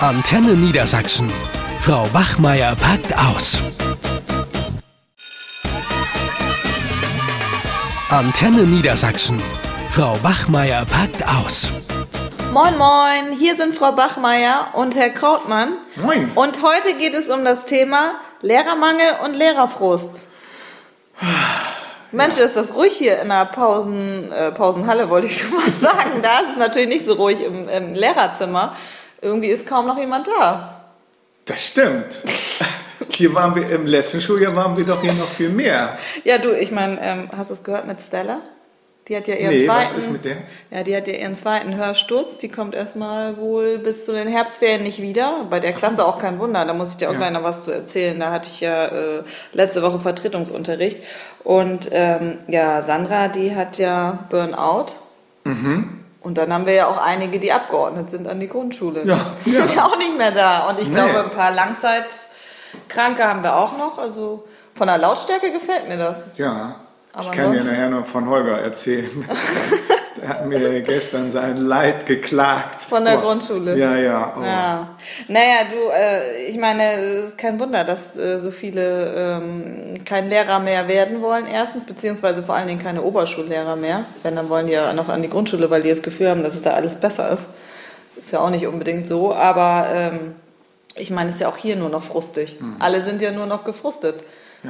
Antenne Niedersachsen. Frau Wachmeier packt aus. Antenne Niedersachsen. Frau Wachmeier packt aus. Moin, moin, hier sind Frau Bachmeier und Herr Krautmann. Moin. Und heute geht es um das Thema Lehrermangel und Lehrerfrust. Mensch, ist das ruhig hier in der Pausen, äh, Pausenhalle, wollte ich schon mal sagen. Da ist es natürlich nicht so ruhig im, im Lehrerzimmer. Irgendwie ist kaum noch jemand da. Das stimmt. Hier waren wir im letzten Schuljahr waren wir doch hier noch viel mehr. Ja, du, ich meine, ähm, hast du es gehört mit Stella? Die hat ja ihren Nee, zweiten. was ist mit der? Ja, die hat ja ihren zweiten Hörsturz. Die kommt erstmal wohl bis zu den Herbstferien nicht wieder. Bei der Klasse auch kein Wunder. Da muss ich dir auch Ja. gleich noch was zu erzählen. Da hatte ich ja äh, letzte Woche Vertretungsunterricht. Und ähm, ja, Sandra, die hat ja Burnout. Mhm. Und dann haben wir ja auch einige, die abgeordnet sind an die Grundschule. Ja, Die ja. sind ja auch nicht mehr da. Und ich Nee. glaube, ein paar Langzeitkranke haben wir auch noch. Also von der Lautstärke gefällt mir das. Ja. Aber ich kann dir nachher noch von Holger erzählen. der hat mir gestern sein Leid geklagt. Von der Oh. Grundschule. Ja, ja. Oh. Ja. Naja, du, äh, ich meine, es ist kein Wunder, dass äh, so viele ähm, kein Lehrer mehr werden wollen, erstens, beziehungsweise vor allen Dingen keine Oberschullehrer mehr. Wenn, dann wollen die ja noch an die Grundschule, weil die das Gefühl haben, dass es da alles besser ist. Ist ja auch nicht unbedingt so, aber ähm, ich meine, es ist ja auch hier nur noch frustig. Alle sind ja nur noch gefrustet.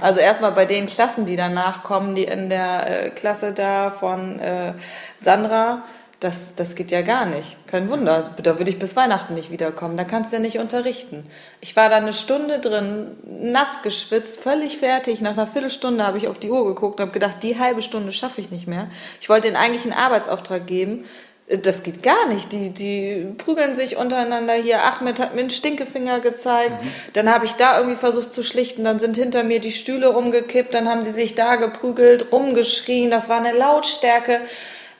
Also erstmal bei den Klassen, die danach kommen, die in der äh, Klasse da von äh, Sandra, das, das geht ja gar nicht. Kein Wunder. Da würde ich bis Weihnachten nicht wiederkommen. Da kannst du ja nicht unterrichten. Ich war da eine Stunde drin, nass geschwitzt, völlig fertig. Nach einer Viertelstunde habe ich auf die Uhr geguckt und habe gedacht, die halbe Stunde schaffe ich nicht mehr. Ich wollte ihnen eigentlich einen Arbeitsauftrag geben. Das geht gar nicht. Die, die prügeln sich untereinander hier. Ahmed hat mir einen Stinkefinger gezeigt. Dann habe ich da irgendwie versucht zu schlichten. Dann sind hinter mir die Stühle umgekippt. Dann haben die sich da geprügelt, rumgeschrien. Das war eine Lautstärke.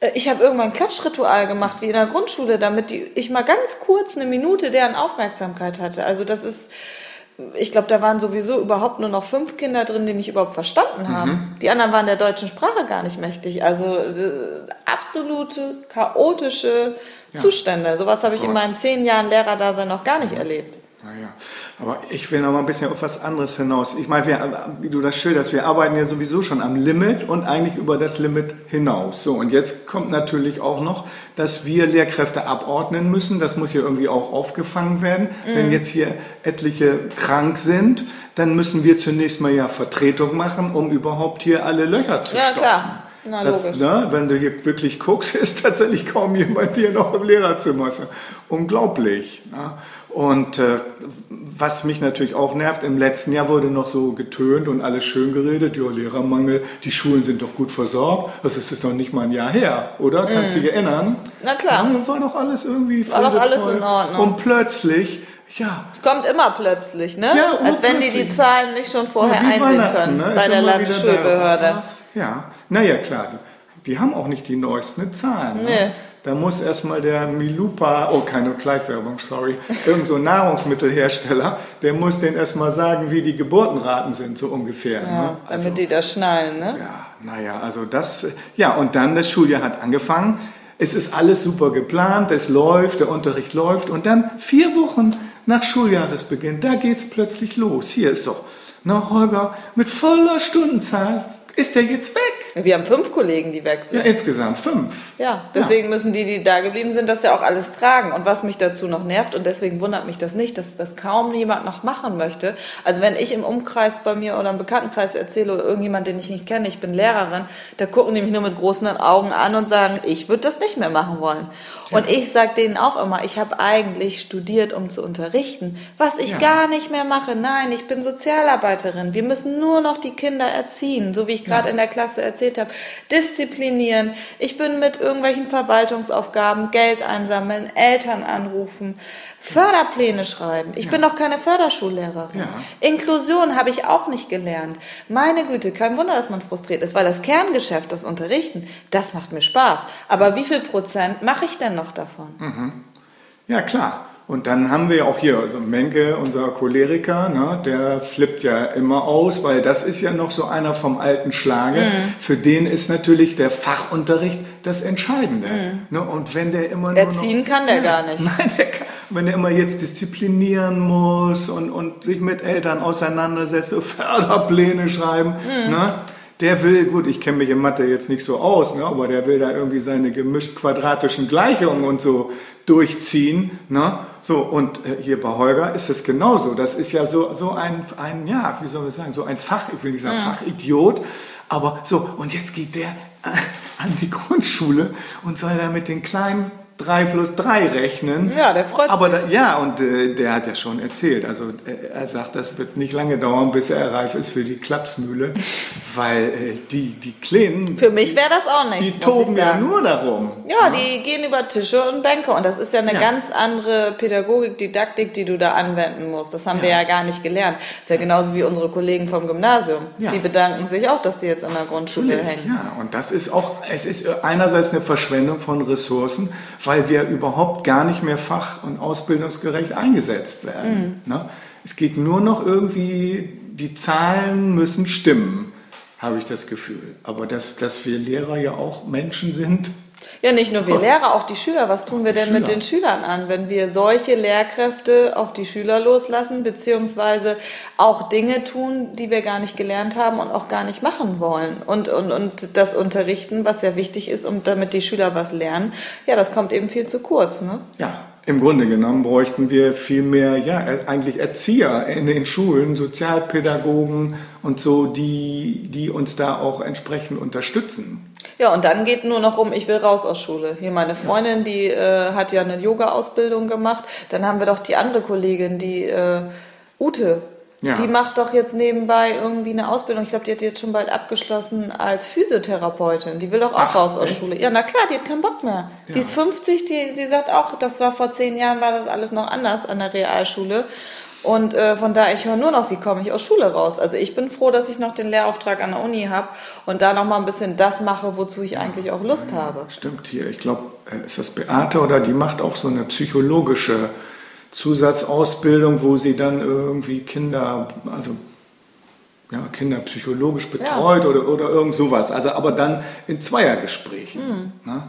Äh, Ich habe irgendwann ein Klatschritual gemacht, wie in der Grundschule, damit die, ich mal ganz kurz eine Minute deren Aufmerksamkeit hatte. Also das ist, ich glaube, da waren sowieso überhaupt nur noch fünf Kinder drin, die mich überhaupt verstanden haben. Die anderen waren der deutschen Sprache gar nicht mächtig. Also äh, absolute chaotische Zustände. Sowas habe ich in meinen zehn Jahren Lehrerdasein noch gar nicht erlebt. Naja, aber ich will noch mal ein bisschen auf was anderes hinaus. Ich meine, wir, wie du das schilderst, wir arbeiten ja sowieso schon am Limit und eigentlich über das Limit hinaus. So, und jetzt kommt natürlich auch noch, dass wir Lehrkräfte abordnen müssen. Das muss ja irgendwie auch aufgefangen werden. Mhm. Wenn jetzt hier etliche krank sind, dann müssen wir zunächst mal ja Vertretung machen, um überhaupt hier alle Löcher zu Ja, stopfen. klar. Na, das, ne, wenn du hier wirklich guckst, ist tatsächlich kaum jemand hier noch im Lehrerzimmer. Ist Unglaublich. Ne? Und äh, was mich natürlich auch nervt, im letzten Jahr wurde noch so getönt und alles schön geredet, ja, Lehrermangel, die Schulen sind doch gut versorgt. Das ist jetzt noch nicht mal ein Jahr her, oder? Kannst du dich erinnern? Na klar. Ja, war doch alles irgendwie War doch alles in Ordnung. Und plötzlich, ja, Es kommt immer plötzlich, ne? Ja, Als wenn die die. Zahlen nicht schon vorher Ja, einsehen können ne? bei Ist der Landesschulbehörde. da. Ja, naja, klar. Die, die haben auch nicht die neuesten Zahlen. Nee. Ne? Da muss erstmal der Milupa, oh, keine Kleidwerbung, sorry, irgend so Nahrungsmittelhersteller, der muss denen erstmal sagen, wie die Geburtenraten sind, so ungefähr. Ja, ne? Also, damit die das schnallen, ne? ja, naja, also das, ja, und dann das Schuljahr hat angefangen. Es ist alles super geplant, es läuft, der Unterricht läuft und dann vier Wochen nach Schuljahresbeginn, da geht's plötzlich los. Hier ist doch, na Holger, mit voller Stundenzahl ist der jetzt weg. Wir haben fünf Kollegen, die weg Ja, sind. insgesamt fünf. Ja, deswegen müssen die, die da geblieben sind, das ja auch alles tragen. Und was mich dazu noch nervt, und deswegen wundert mich das nicht, dass das kaum jemand noch machen möchte. Also wenn ich im Umkreis bei mir oder im Bekanntenkreis erzähle oder irgendjemand, den ich nicht kenne, ich bin Lehrerin, da gucken die mich nur mit großen Augen an und sagen, ich würde das nicht mehr machen wollen. Und ich sage denen auch immer, ich habe eigentlich studiert, um zu unterrichten, was ich Ja. gar nicht mehr mache. Nein, ich bin Sozialarbeiterin. Wir müssen nur noch die Kinder erziehen, so wie ich gerade in der Klasse erzählt habe. Disziplinieren. Ich bin mit irgendwelchen Verwaltungsaufgaben, Geld einsammeln, Eltern anrufen, Förderpläne schreiben. Ich bin doch keine Förderschullehrerin. Ja. Inklusion habe ich auch nicht gelernt. Meine Güte, kein Wunder, dass man frustriert ist, weil das Kerngeschäft, das Unterrichten, das macht mir Spaß. Aber wie viel Prozent mache ich denn noch davon? Ja, klar. Und dann haben wir auch hier, also Menke, unser Choleriker, ne, der flippt ja immer aus, weil das ist ja noch so einer vom alten Schlage. Mhm. Für den ist natürlich der Fachunterricht das Entscheidende. Ne, und wenn der immer nur. Erziehen noch, kann der gar nicht. Nein, der kann, wenn er immer jetzt disziplinieren muss und, und sich mit Eltern auseinandersetzt, so Förderpläne schreiben, Mhm. ne? Der will, gut, ich kenne mich in Mathe jetzt nicht so aus, ne, aber der will da irgendwie seine gemischt quadratischen Gleichungen und so durchziehen. Ne? So, und äh, hier bei Holger ist es genauso. Das ist ja so, so ein, ein, ja, wie soll man sagen, so ein Fach, ich will nicht sagen Fachidiot, aber so, und jetzt geht der äh, an die Grundschule und soll da mit den kleinen 3 plus 3 rechnen. Ja, der freut Aber da, ja, und äh, der hat ja schon erzählt, also äh, er sagt, das wird nicht lange dauern, bis er reif ist für die Klapsmühle, weil äh, die, die Kleinen, Für mich wäre das auch nicht. die toben ja nur darum. Ja, die gehen über Tische und Bänke und das ist ja eine Ja. ganz andere Pädagogik, Didaktik, die du da anwenden musst. Das haben wir ja gar nicht gelernt. Das ist ja genauso wie unsere Kollegen vom Gymnasium. Ja. Die bedanken sich auch, dass die jetzt an der Grundschule Natürlich, hängen. ja, und das ist auch, es ist einerseits eine Verschwendung von Ressourcen, weil wir überhaupt gar nicht mehr fach- und ausbildungsgerecht eingesetzt werden. Mhm. Ne? Es geht nur noch irgendwie, die Zahlen müssen stimmen, habe ich das Gefühl. Aber dass, dass wir Lehrer ja auch Menschen sind, Ja, nicht nur wir Lehrer, auch die Schüler. Was tun wir denn mit Schüler. den Schülern an, wenn wir solche Lehrkräfte auf die Schüler loslassen, beziehungsweise auch Dinge tun, die wir gar nicht gelernt haben und auch gar nicht machen wollen? Und, und, und das Unterrichten, was ja wichtig ist, um damit die Schüler was lernen, ja, das kommt eben viel zu kurz. Ne? Ja, im Grunde genommen bräuchten wir viel mehr, ja, äh, eigentlich Erzieher in den Schulen, Sozialpädagogen und so, die, die uns da auch entsprechend unterstützen. Ja, und dann geht nur noch um, ich will raus aus Schule. Hier meine Freundin, die äh, hat ja eine Yoga-Ausbildung gemacht. Dann haben wir doch die andere Kollegin, die äh, Ute. Ja. Die macht doch jetzt nebenbei irgendwie eine Ausbildung. Ich glaube, die hat jetzt schon bald abgeschlossen als Physiotherapeutin. Die will doch auch Ach, raus aus echt? Schule. Ja, na klar, die hat keinen Bock mehr. Die ist 50, die, die sagt auch, das war vor zehn Jahren, war das alles noch anders an der Realschule. Und äh, von daher, ich höre nur noch, wie komme ich aus Schule raus. Also ich bin froh, dass ich noch den Lehrauftrag an der Uni habe und da noch mal ein bisschen das mache, wozu ich eigentlich auch Lust habe. Stimmt hier. Ich glaube, äh, ist das Beate oder die macht auch so eine psychologische Zusatzausbildung, wo sie dann irgendwie Kinder, also ja, Kinder psychologisch betreut oder, oder irgend sowas. Also aber dann in Zweiergesprächen. Ne?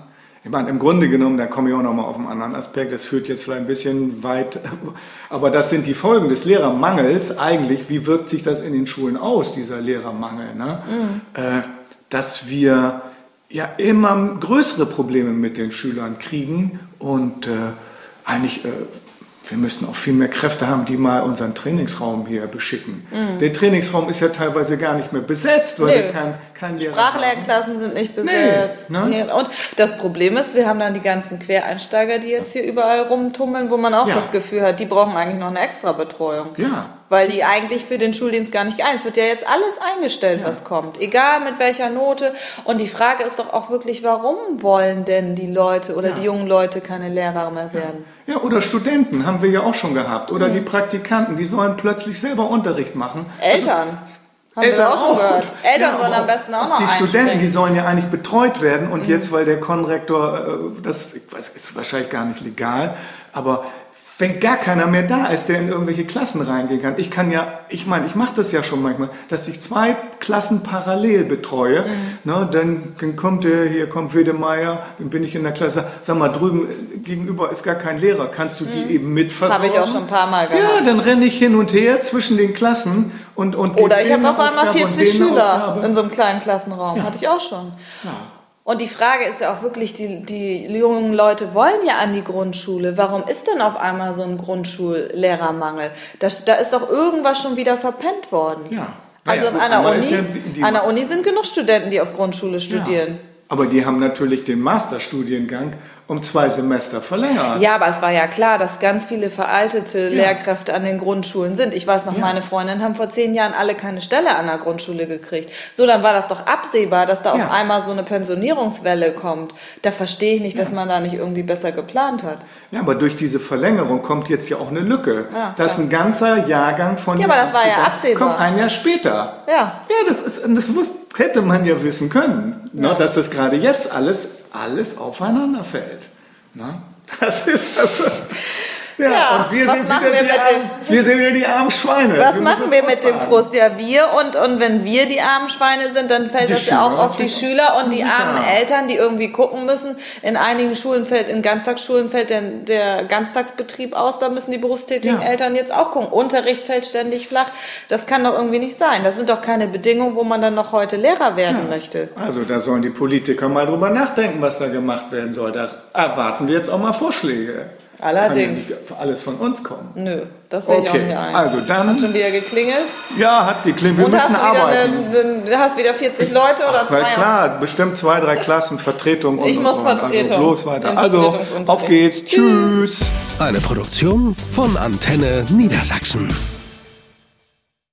Ich meine, im Grunde genommen, da komme ich auch nochmal auf einen anderen Aspekt, das führt jetzt vielleicht ein bisschen weit, aber das sind die Folgen des Lehrermangels eigentlich. Wie wirkt sich das in den Schulen aus, dieser Lehrermangel? Ne? Äh, dass wir ja immer größere Probleme mit den Schülern kriegen und äh, eigentlich, äh, wir müssen auch viel mehr Kräfte haben, die mal unseren Trainingsraum hier beschicken. Der Trainingsraum ist ja teilweise gar nicht mehr besetzt, weil wir kein, kein Lehrer haben. Sprachlehrklassen sind nicht besetzt. ne? Nee, Und das Problem ist, wir haben dann die ganzen Quereinsteiger, die jetzt hier überall rumtummeln, wo man auch Ja. das Gefühl hat, die brauchen eigentlich noch eine extra Betreuung. Ja. Weil die eigentlich für den Schuldienst gar nicht geeignet. Es wird ja jetzt alles eingestellt, was kommt. Egal mit welcher Note. Und die Frage ist doch auch wirklich, warum wollen denn die Leute oder die jungen Leute keine Lehrer mehr werden? Ja, oder Studenten haben wir ja auch schon gehabt. Mhm. Oder die Praktikanten, die sollen plötzlich selber Unterricht machen. Eltern. Haben wir doch auch schon gehört. Eltern sollen am besten auch noch Die Studenten, die. Mhm. sollen ja eigentlich betreut werden. Und jetzt, weil der Konrektor, äh, das ist wahrscheinlich gar nicht legal, aber wenn gar keiner mehr da ist, der in irgendwelche Klassen reingehen kann. Ich kann ja, ich meine, ich mache das ja schon manchmal, dass ich zwei Klassen parallel betreue. Mhm. Ne, dann, dann kommt der, hier kommt Wedemeyer, dann bin ich in der Klasse, sag mal, drüben äh, gegenüber ist gar kein Lehrer, kannst du die eben mitversorgen? Mhm. Habe ich auch schon ein paar Mal gemacht. Ja, dann renne ich hin und her zwischen den Klassen und und Oder ich habe auf einmal Aufgabe und 40 denen eine Schüler in so einem kleinen Klassenraum. Hatte ich auch schon. Und die Frage ist ja auch wirklich, die, die jungen Leute wollen ja an die Grundschule. Warum ist denn auf einmal so ein Grundschullehrermangel? Das, da ist doch irgendwas schon wieder verpennt worden. Ja. Also Naja, gut, an, der einmal Uni, ja an der Uni sind genug Studenten, die auf Grundschule studieren. Ja. Aber die haben natürlich den Masterstudiengang um zwei Semester verlängert. Ja, aber es war ja klar, dass ganz viele veraltete Lehrkräfte an den Grundschulen sind. Ich weiß noch, Ja. meine Freundinnen haben vor zehn Jahren alle keine Stelle an der Grundschule gekriegt. So, dann war das doch absehbar, dass da Ja. auf einmal so eine Pensionierungswelle kommt. Da verstehe ich nicht, dass man da nicht irgendwie besser geplant hat. Ja, aber durch diese Verlängerung kommt jetzt ja auch eine Lücke. Ja, dass klar. ein ganzer Jahrgang von Ja, aber das war ja Absehbar. Kommt ein Jahr später. Ja. Ja, das, ist, das wus- hätte man ja wissen können, ne, Ja. dass das gerade jetzt alles, alles aufeinander fällt. Ne? Das ist also, Ja, Ja, und wir sind, machen wieder wir die mit armen, wir sind wieder die armen Schweine. Was Wir machen wir mit dem. Frust? Ja, wir und, und wenn wir die armen Schweine sind, dann fällt Die das ja auch auf die. Schüler und die armen Eltern, die irgendwie gucken müssen. In einigen Schulen fällt, in Ganztagsschulen fällt der, der Ganztagsbetrieb aus, da müssen die berufstätigen Ja. Eltern jetzt auch gucken. Unterricht fällt ständig flach. Das kann doch irgendwie nicht sein. Das sind doch keine Bedingungen, wo man dann noch heute Lehrer werden möchte. Also da sollen die Politiker mal drüber nachdenken, was da gemacht werden soll. Da erwarten wir jetzt auch mal Vorschläge. Allerdings. Kann ja nicht alles von uns kommen. Nö, das sehe ich auch Okay, nicht ein. also dann- Hat schon wieder geklingelt. Ja, hat geklingelt. Wir und hast müssen du, wieder arbeiten. eine, eine, hast wieder 40 Leute oder Ach, zwei? na klar, bestimmt zwei, drei Klassen, Vertretung und Ich und, muss und. Vertretung. Also bloß weiter. Also, auf geht's. Tschüss. Eine Produktion von Antenne Niedersachsen.